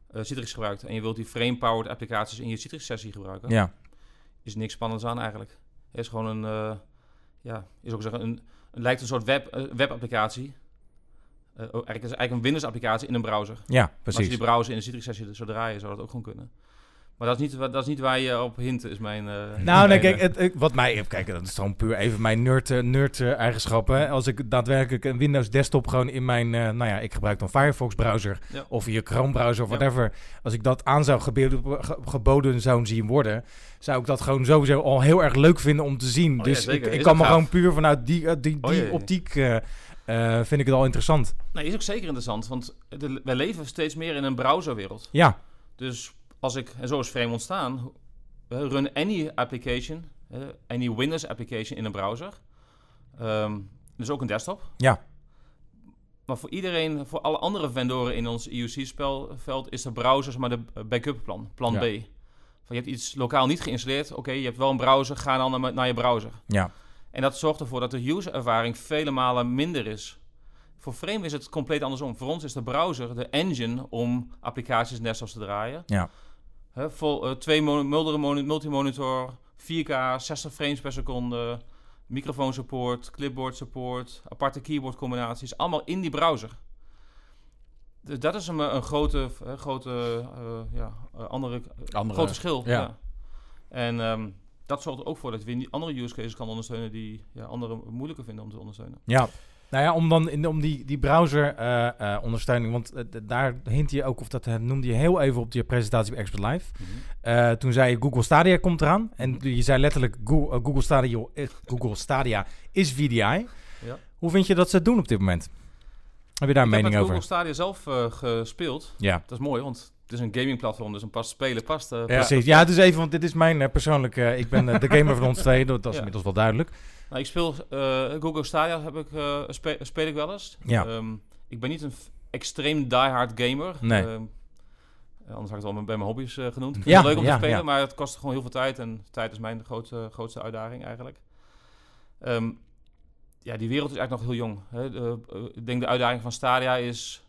eh, Citrix gebruikt en je wilt die frame-powered applicaties in je Citrix-sessie gebruiken. Ja, is niks spannends aan eigenlijk. Het is gewoon een, eh, ja, is ook zeggen, een, het lijkt een soort web, eh, webapplicatie. Oh, eigenlijk is eigenlijk een Windows-applicatie in een browser. ja Maar als je precies. die browser in de Citrix-sessie zou draaien, zou dat ook gewoon kunnen. Maar dat is niet, dat is niet waar je op hint, is mijn... eh, Nou, nee, kijk, het, ik- wat mij... Kijk, dat is gewoon puur even mijn nerd, eh, nerd eh. Als ik daadwerkelijk een Windows desktop gewoon in mijn... nou ja, ik gebruik dan Firefox browser Ja. of je Chrome browser of Ja. whatever. Als ik dat aan zou geboden, ge- geboden zou zien worden... zou ik dat gewoon sowieso al heel erg leuk vinden om te zien. Oh dus ik, kan me gaaf. gewoon puur vanuit die, die, Oh die optiek... vind ik het al interessant. Nee, is ook zeker interessant, want de, wij leven steeds meer in een browserwereld. Ja, Dus als ik, en zo is Frame ontstaan, run any application, any Windows application in een browser. Ehm, dus ook een desktop. Ja. Maar voor iedereen, voor alle andere vendoren in ons IOC-spelveld, is de browser zeg maar de backup plan, plan Ja. B. Van je hebt iets lokaal niet geïnstalleerd, oké, je hebt wel een browser, ga dan naar, naar je browser. Ja. En dat zorgt ervoor dat de user-ervaring vele malen minder is. Voor Frame is het compleet andersom. Voor ons is de browser de engine om applicaties net zoals te draaien. Ja. Hè, vol, eh, twee mo- muldere moni- multimonitor, 4K, 60 frames per seconde, microfoon support, clipboard support, aparte keyboard combinaties, allemaal in die browser. Dus dat is een, een grote, eh, grote eh, ja, andere, Andere, groot verschil. ja. Ja. En ehm, dat zorgt er ook voor dat je andere use cases kan ondersteunen die ja, anderen moeilijker vinden om te ondersteunen. Ja. Nou ja, om dan in, om die, die browser eh, eh, ondersteuning, want eh, daar hint je ook, of dat noemde je heel even op je presentatie bij Expert Live. Eh, toen zei je Google Stadia komt eraan. En je zei letterlijk Google, Google, Stadia, Google Stadia is VDI. Ja. Hoe vind je dat ze het doen op dit moment? Heb je daar een ik heb mening over? Google Stadia zelf gespeeld. Ja. Dat is mooi, want het is een gamingplatform, dus een pas spelen past. eh, Precies. Ja, dus even, want dit is mijn persoonlijke... ik ben de gamer van ons twee, dat, dat is Ja. inmiddels wel duidelijk. Nou, ik speel eh, Google Stadia, heb ik, eh, spe- speel ik wel eens. Ja. Ehm, ik ben niet een extreem diehard gamer. Nee. Ehm, eh, anders had ik het al bij mijn hobby's genoemd. Ik vind Ja, het leuk om ja, te spelen, ja. maar het kost gewoon heel veel tijd. En tijd is mijn grootste, grootste uitdaging eigenlijk. Ehm, ja, die wereld is eigenlijk nog heel jong. Hè. De, ik denk de uitdaging van Stadia is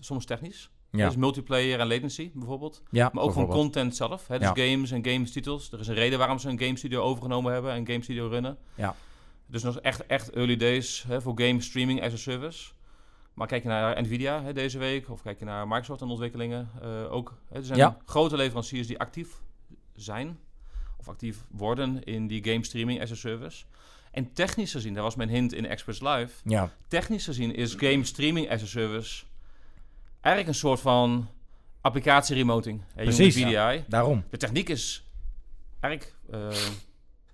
soms technisch. Ja. Dus multiplayer en latency bijvoorbeeld. ja Maar ook van bijvoorbeeld. content zelf. Hè? Dus Ja. games en games-titels. Er is een reden waarom ze een game studio overgenomen hebben en game studio runnen. Ja. Dus nog echt, echt early days hè, voor game streaming as a service. Maar kijk je naar Nvidia hè, deze week, of kijk je naar Microsoft en ontwikkelingen eh, ook. Hè, er zijn Ja. grote leveranciers die actief zijn, of actief worden in die game streaming as a service. En technisch gezien, daar was mijn hint in Experts Live, Ja, technisch gezien is game streaming as a service eigenlijk een soort van applicatie remoting. Hè, Precies, VDI. daarom. De techniek is eigenlijk eh,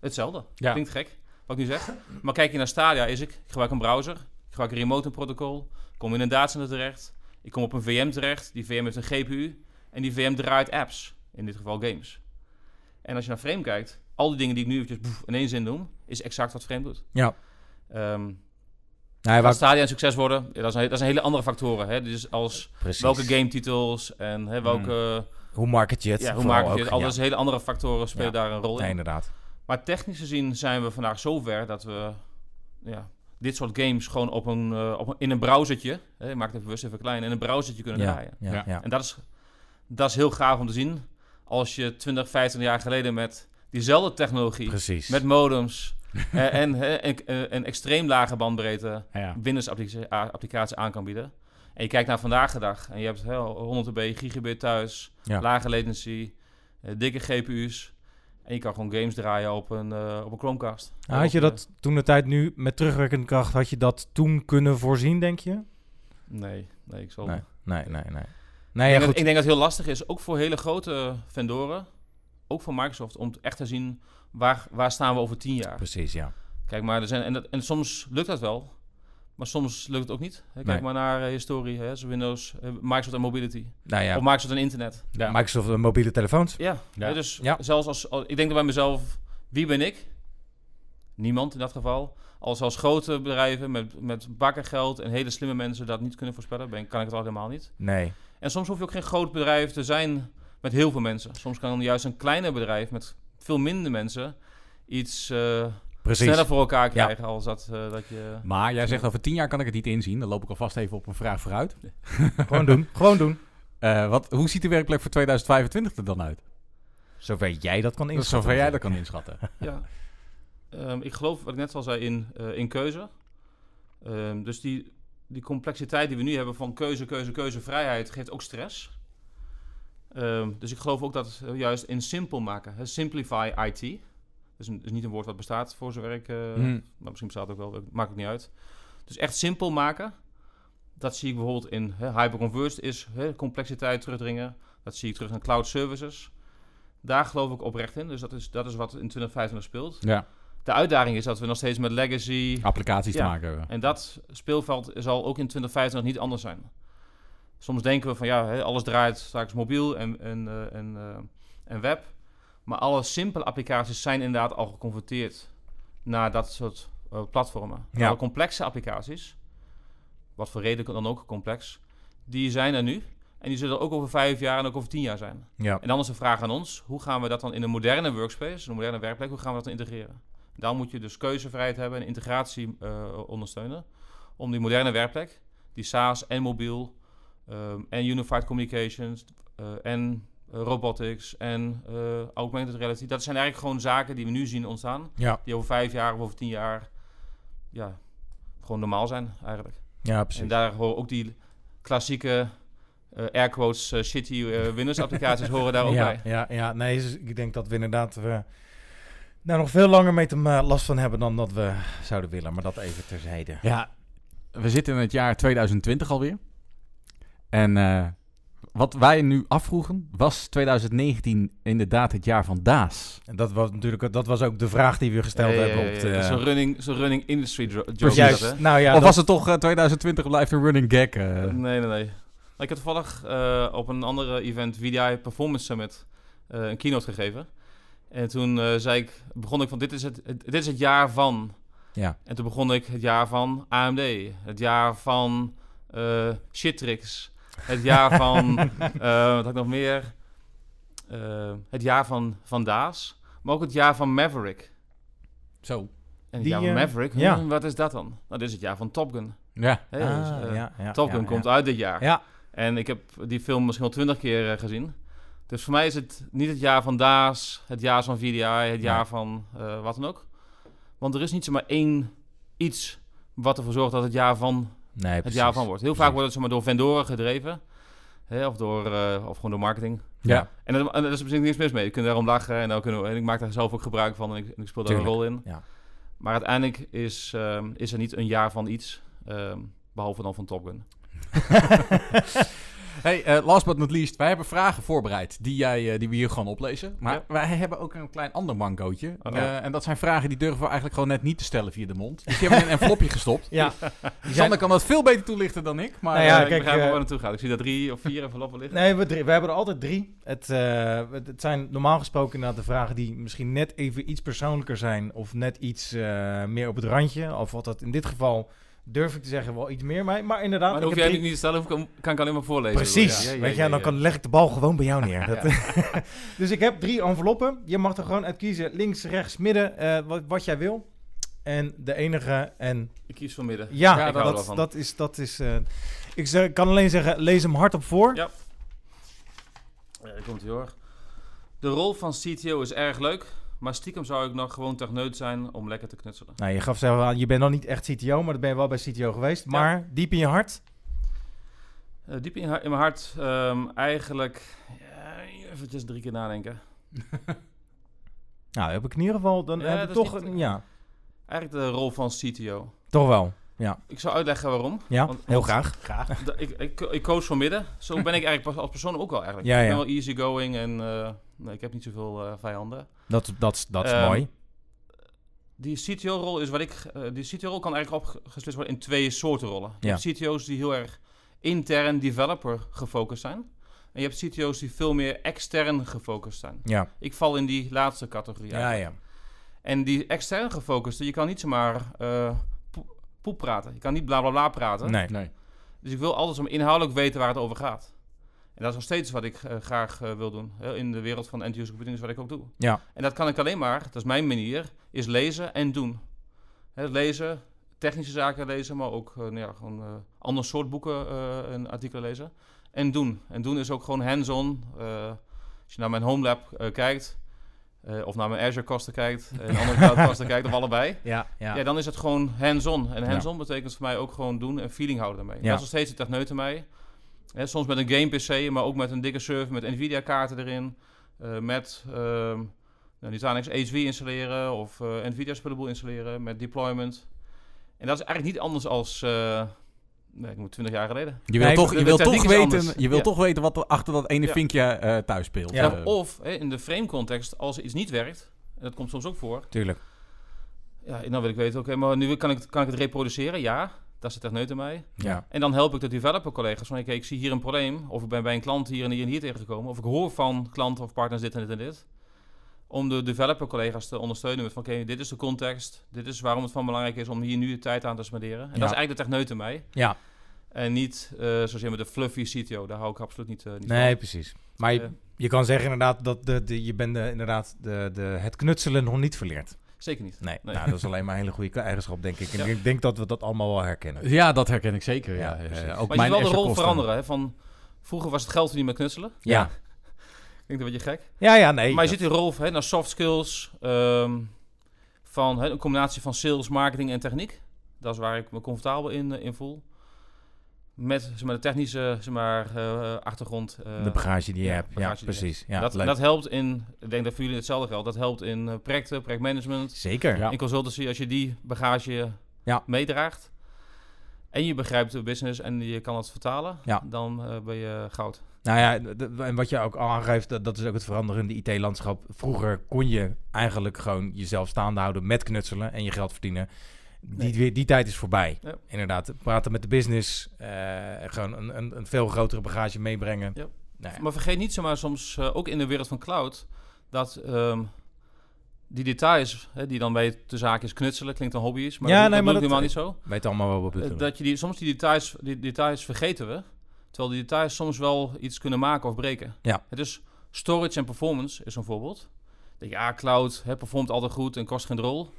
hetzelfde. Ja. Klinkt gek, wat ik nu zeg. Maar kijk je naar Stadia, is ik, ik gebruik een browser, ik gebruik een remote protocol, kom in een datacenter terecht, ik kom op een VM terecht, die VM heeft een GPU en die VM draait apps, in dit geval games. En als je naar Frame kijkt, al die dingen die ik nu eventjes boef, in één zin noem, is exact wat Frame doet. Ja. Ehm Nou, Stadia een succes worden? Ja, dat, zijn, dat zijn hele andere factoren. Hè? Dus als precies. welke gametitels en hè, welke... Hoe market je het? Ja, hoe maak je het? Al ja. hele andere factoren spelen daar een rol in. Inderdaad. Maar technisch gezien zijn we vandaag zover dat we ja, dit soort games gewoon op een, eh, op een, in een browsertje, hè, ik maak het bewust even klein, in een browsertje kunnen Ja, draaien. ja, Ja. ja. En dat is, dat is heel gaaf om te zien. Als je 20, 25 jaar geleden met diezelfde technologie, Precies. met modems eh, en, eh, een extreem lage bandbreedte. Windows applicatie, aan kan bieden. En je kijkt naar vandaag de dag en je hebt hè, 100 dB, gigabit thuis, Ja. lage latency, dikke GPU's. En je kan gewoon games draaien op een, eh, op een Chromecast. Nou, had je Of, eh, dat toen de tijd nu met terugwerkende kracht, had je dat toen kunnen voorzien, denk je? Nee, nee, ik zal... Nee, nee, nee, nee. Ik, Nee, denk ja, dat, goed. ik denk dat het heel lastig is, ook voor hele grote vendoren, ook voor Microsoft, om echt te zien waar, waar staan we over tien jaar. Precies, ja. Kijk maar, er zijn, en, dat, en soms lukt dat wel, maar soms lukt het ook niet. Kijk Nee. maar naar eh, historie, hè, zo Windows, eh, Microsoft en Mobility. Nou ja, Of Microsoft en Internet. Ja. Microsoft eh, mobiele telefoons. Ja, dus Ja. zelfs als, als... Ik denk bij mezelf, wie ben ik? Niemand in dat geval. Als als grote bedrijven met, met bakken geld en hele slimme mensen dat niet kunnen voorspellen, ben, kan ik het al helemaal niet. Nee. En soms hoef je ook geen groot bedrijf te zijn met heel veel mensen. Soms kan juist een kleiner bedrijf met veel minder mensen iets eh, Precies. sneller voor elkaar krijgen als dat, eh, dat je... Maar jij zegt over tien jaar kan ik het niet inzien. Dan loop ik alvast even op een vraag vooruit. Gewoon doen. Gewoon doen. Eh, wat, hoe ziet de werkplek voor 2025 er dan uit? Zover jij dat kan inschatten. zover jij dat kan inschatten. Ja. Ehm, ik geloof, wat ik net al zei, in, eh, in keuze. Ehm, dus die, die complexiteit die we nu hebben van keuze, keuze, keuze, vrijheid, geeft ook stress. Ehm, dus ik geloof ook dat juist in simpel maken, hè, simplify IT. Is, een- is niet een woord wat bestaat voor zover ik, eh, Hmm. maar misschien bestaat het ook wel, maakt het niet uit. Dus echt simpel maken, dat zie ik bijvoorbeeld in hè, hyperconverged is hè, complexiteit terugdringen. Dat zie ik terug in cloud services. Daar geloof ik oprecht in. Dus dat is, dat is wat in 2025 speelt. Ja, De uitdaging is dat we nog steeds met legacy... applicaties Ja. te maken hebben. En dat speelveld zal ook in 2025 niet anders zijn. Soms denken we van ja, hè, alles draait straks mobiel en, en, eh, en, eh, en web. Maar alle simpele applicaties zijn inderdaad al geconverteerd naar dat soort eh, platformen. Ja. Alle complexe applicaties, wat voor reden dan ook complex, die zijn er nu. En die zullen er ook over vijf jaar en ook over tien jaar zijn. Ja. En dan is de vraag aan ons, hoe gaan we dat dan in een moderne workspace, een moderne werkplek, hoe gaan we dat dan integreren? Daar moet je dus keuzevrijheid hebben en integratie eh, ondersteunen. Om die moderne werkplek, die SaaS en mobiel ehm, en unified communications eh, en robotics en eh, augmented reality. Dat zijn eigenlijk gewoon zaken die we nu zien ontstaan. Ja. Die over vijf jaar of over tien jaar ja, gewoon normaal zijn eigenlijk. ja, precies. En daar horen ook die klassieke eh air quotes eh, shitty eh, Windows applicaties horen daar ook ja, bij. Ja, ja, nee, dus ik denk dat we inderdaad we daar nog veel langer mee te last van hebben dan dat we zouden willen. Maar dat even terzijde. Ja, we zitten in het jaar 2020 alweer. En eh, wat wij nu afvroegen, was 2019 inderdaad het jaar van Daas? En dat was natuurlijk dat was ook de vraag die we gesteld Ja, hebben ja, op de... Zo'n running, zo'n running industry joke. Precies. Juist, is dat, hè? nou ja, of dat- was het toch eh, 2020 blijft een running gag? eh? Nee, nee, nee. Ik had toevallig eh, op een andere event, VDI Performance Summit, eh, een keynote gegeven. En toen eh, zei ik, begon ik van, dit is, het, het- dit is het jaar van. Ja. En toen begon ik het jaar van AMD. Het jaar van eh Shitrix. Het jaar van, eh, wat had ik nog meer? Eh, het jaar van, van Daas. Maar ook het jaar van Maverick. Zo. En het Die, jaar van eh, Maverick, ja. hm, wat is dat dan? Nou, dit is het jaar van Top Gun. Ja. Hè, Ah, dus, eh, ja, ja, Top Gun ja, komt ja. uit dit jaar. Ja, En ik heb die film misschien al twintig keer eh, gezien. Dus voor mij is het niet het jaar van Daas, het jaar van VDI, het jaar van eh, wat dan ook. Want er is niet zomaar één iets wat ervoor zorgt dat het jaar van nee, het precies. jaar van wordt. Heel vaak wordt het zomaar door vendoren gedreven. Hè, of, door, eh, of gewoon door marketing. Ja. En, dat, en daar is misschien niks mis mee. Je kunt daarom lachen en, dan kunnen we, en ik maak daar zelf ook gebruik van en ik, en ik speel daar Tuurlijk, een rol in. ja. Maar uiteindelijk is, ehm, is er niet een jaar van iets, ehm, behalve dan van Top Gun. Hey, eh, last but not least, wij hebben vragen voorbereid die, jij, eh, die we hier gewoon oplezen. Maar Ja. wij hebben ook een klein ander mangootje. Oh. Eh, en dat zijn vragen die durven we eigenlijk gewoon net niet te stellen via de mond. Dus die hebben we in een envelopje gestopt. Ja. Zijn- Sander kan dat veel beter toelichten dan ik. Maar Nou ja, eh, ik kijk, begrijp waar naartoe gaat. Ik zie dat drie of vier enveloppen liggen. Nee, we, drie, we hebben er altijd drie. Het, eh, het het zijn normaal gesproken inderdaad de vragen die misschien net even iets persoonlijker zijn. Of net iets eh, meer op het randje. Of wat dat in dit geval, durf ik te zeggen, wel iets meer. Maar, maar inderdaad, Maar dan hoef jij drie- niet te stellen, ik, kan ik alleen maar voorlezen. Precies. Ja, ja, ja, Weet je, dan kan, leg ik de bal gewoon bij jou neer. Dat, dus ik heb drie enveloppen. Je mag er gewoon uit kiezen. Links, rechts, midden. eh, wat, wat jij wil. En de enige en Ik kies van midden. ja, dat, dat is dat is. eh, ik zeg- kan alleen zeggen, lees hem hardop voor. Ja. Komt hij hoor. De rol van CTO is erg leuk, maar stiekem zou ik nog gewoon techneut zijn om lekker te knutselen. Nou, je gaf zelf aan, je bent nog niet echt CTO, maar dat ben je wel bij CTO geweest. Maar diep in je hart. Eh, diep in, in mijn hart ehm, eigenlijk ja, eventjes drie keer nadenken. Nou, heb ik in ieder geval dan Ja, heb ik toch, niet- ja, Eigenlijk de rol van CTO. toch wel. Ja, Ik zal uitleggen waarom. ja Want- heel want- graag. graag. Ik, ik, ik koos van midden. Zo ben ik eigenlijk pas als persoon ook wel eigenlijk. Ja, Ik ja. ben wel easygoing en eh, ik heb niet zoveel eh, vijanden. Dat, dat, dat is Ehm, mooi. Die CTO-rol is wat ik. eh, die CTO-rol kan eigenlijk opgesplitst worden in twee soorten rollen. Je Ja. hebt CTO's die heel erg intern developer gefocust zijn. En je hebt CTO's die veel meer extern gefocust zijn. Ja, Ik val in die laatste categorie. ja, ja. En die extern gefocuste, je kan niet zomaar eh poep, praten. Je kan niet bla bla bla praten. Nee. Nee. Dus ik wil altijd zo inhoudelijk weten waar het over gaat. En dat is nog steeds wat ik eh, graag eh, wil doen. In de wereld van end-user computing is wat ik ook doe. Ja. En dat kan ik alleen maar, dat is mijn manier, is lezen en doen. Hè, lezen, technische zaken lezen, maar ook eh, nou ja, gewoon ander soort boeken en artikelen lezen. En doen. En doen is ook gewoon hands-on. Als je naar mijn home lab kijkt, of naar mijn Azure kosten kijkt, en andere cloud kosten kijkt, of allebei. Ja, ja. Ja. dan is het gewoon hands-on. En Ja. hands-on betekent voor mij ook gewoon doen en feeling houden daarmee. Ja. Dat is nog steeds de techneut mij. Hè, soms met een game PC, maar ook met een dikke server met Nvidia-kaarten erin. eh, met ehm nou, Nutanix HV installeren of eh, Nvidia Spillable installeren met deployment. En dat is eigenlijk niet anders als... eh nee, ik moet 20 jaar geleden. Je wil Nee, toch, je wil toch weten, je wil Ja. toch weten wat er achter dat ene Ja. vinkje eh, thuis speelt. Ja. Of hè, in de frame context, als er iets niet werkt, en dat komt soms ook voor, Tuurlijk. ja, dan wil ik weten, oké, maar nu kan ik, kan ik het reproduceren? Ja, dat is de techneut in mij. Ja. En dan help ik de developer collega's van, oké, ik zie hier een probleem. Of ik ben bij een klant hier en hier en hier tegengekomen. Of ik hoor van klanten of partners dit en dit en dit. Om de developer collega's te ondersteunen met van, oké, dit is de context. Dit is waarom het van belangrijk is om hier nu de tijd aan te spenderen. En Ja. dat is eigenlijk de techneut in mij. Ja. En niet eh zoals je met de fluffy CTO. Daar hou ik absoluut niet, eh, niet Nee, van. precies. Maar je, Eh, je kan zeggen inderdaad dat de, de, je bent de, inderdaad de, de, het knutselen nog niet verleerd. Zeker niet. Nee, Nee. Nou, dat is alleen maar een hele goede eigenschap, denk ik. En Ja. ik denk dat we dat allemaal wel herkennen. Ja, dat herken ik zeker. Ja, Ja, Eh, ook maar je mijn wel de rol kosten. veranderen. Hè? Van, vroeger was het geld verdienen met knutselen. Ja, Ik denk dat beetje gek. ja, ja nee. maar je dat- ziet die rol hè, naar soft skills. ehm, van hè, een combinatie van sales, marketing en techniek. Dat is waar ik me comfortabel in, eh, in voel. Met zeg maar, de technische zeg maar, eh, achtergrond. eh, de bagage die je ja, hebt. Ja, precies. Ja, dat, leuk. dat helpt in, ik denk dat voor jullie hetzelfde geldt, dat helpt in eh, projecten, projectmanagement, Zeker. Ja. in consultancy, als je die bagage Ja. meedraagt. En je begrijpt de business en je kan het vertalen, Ja. dan ben je goud. Nou ja, en wat je ook al aangeeft, dat, dat is ook het veranderende IT-landschap. Vroeger kon je eigenlijk gewoon jezelf staande houden met knutselen en je geld verdienen. Die, Nee. die tijd is voorbij. Ja. Inderdaad, praten met de business, eh, gewoon een, een, een veel grotere bagage meebrengen. Ja. Nou ja. Maar vergeet niet zomaar soms, eh, ook in de wereld van cloud, dat ehm, die details, hè, die dan bij de zaak is knutselen, klinkt een hobby is, maar Ja, dat, nee, maar dat- helemaal niet zo. Weet allemaal wel wat we Eh, bedoelen. dat je die, soms die details, die details vergeten we, terwijl die details soms wel iets kunnen maken of breken. Ja. Het is storage en performance is een voorbeeld. Ja, cloud hè, performt altijd goed en kost geen rol.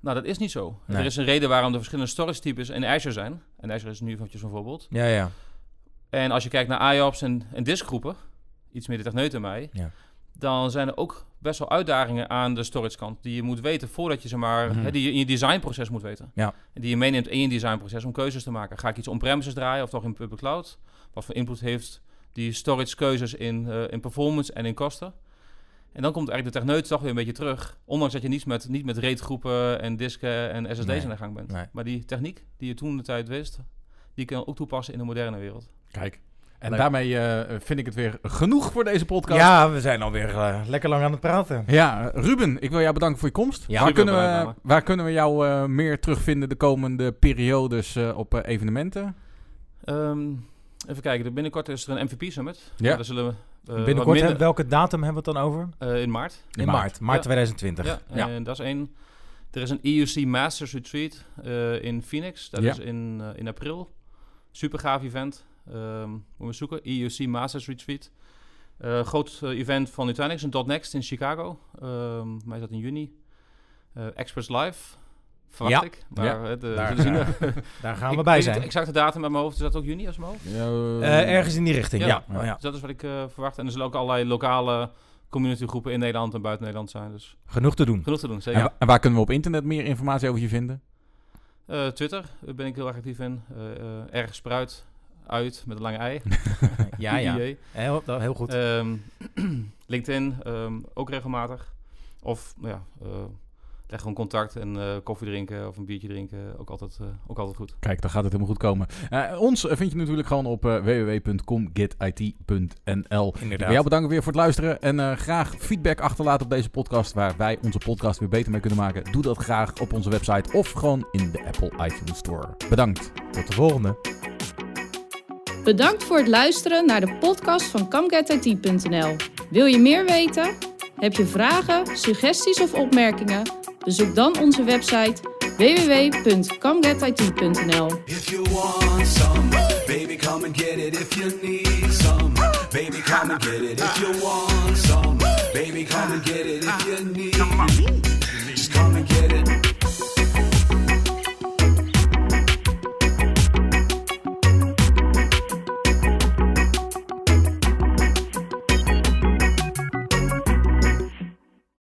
Nou, dat is niet zo. Nee. Er is een reden waarom er verschillende storage types in Azure zijn. En Azure is nu eventjes een voorbeeld. Ja, ja. En als je kijkt naar IOPS en, en diskgroepen, iets meer de techneut mij, Ja. dan zijn er ook best wel uitdagingen aan de storage kant die je moet weten voordat je zeg maar, Mhm. hè, die je in je designproces moet weten. Ja. En die je meeneemt in je designproces om keuzes te maken. Ga ik iets on-premises draaien of toch in public cloud? Wat voor input heeft die storage keuzes in, eh, in performance en in kosten? En dan komt eigenlijk de techneut toch weer een beetje terug. Ondanks dat je niet met, niet met RAID-groepen en disken en SSD's Nee. aan de gang bent. Nee. Maar die techniek die je toen de tijd wist, die kan je ook toepassen in de moderne wereld. Kijk. En Leuk. daarmee eh, vind ik het weer genoeg voor deze podcast. Ja, we zijn alweer eh, lekker lang aan het praten. Ja, Ruben, ik wil jou bedanken voor je komst. Ja, waar, kunnen we, waar kunnen we jou eh, meer terugvinden de komende periodes eh, op evenementen? Ehm, even kijken, er binnenkort is er een MVP Summit. Ja. Daar zullen we Binnenkort, minder- welke datum hebben we het dan over? eh, in maart. In, maart. maart. Maart Ja. 2020. Ja, Ja. en dat is één. Er is een EUC Masters Retreat eh, in Phoenix. Dat Ja. is in, eh, in april. Super gaaf event. Ehm moeten we zoeken. EUC Masters Retreat. Eh, groot eh, event van Nutanix, een .next in Chicago. Ehm mij is dat in juni. Eh Experts Live. Verwacht Ja. ik. Maar Ja. eh, de, Daar, zien. eh, Daar gaan Ik we bij zijn. niet exact de datum met mijn hoofd. Is dat ook juni als mijn hoofd? Eh, ergens in die richting, ja. Ja. Oh, ja. Dus dat is wat ik eh, verwacht. En er zullen ook allerlei lokale communitygroepen in Nederland en buiten Nederland zijn. Dus Genoeg te doen. genoeg te doen, zeker. En, en waar kunnen we op internet meer informatie over je vinden? Eh, Twitter daar ben ik heel erg actief in. Eh eh, erg spruit uit met een lange ei. Ja, ja. Heel, dat- heel goed. Ehm, LinkedIn ehm, ook regelmatig. Of nou ja, eh, leg gewoon contact en eh, koffie drinken of een biertje drinken. Ook altijd, eh, ook altijd goed. Kijk, dan gaat het helemaal goed komen. Eh, ons vind je natuurlijk gewoon op www.comgetit.nl. Inderdaad. jou bedanken weer voor het luisteren. En eh, graag feedback achterlaten op deze podcast. Waar wij onze podcast weer beter mee kunnen maken. Doe dat graag op onze website of gewoon in de Apple iTunes Store. Bedankt. Tot de volgende. Bedankt voor het luisteren naar de podcast van CamGetIT.nl. Wil je meer weten? Heb je vragen, suggesties of opmerkingen? Bezoek dan onze website some, baby, come and get it. If you need baby, come and get it.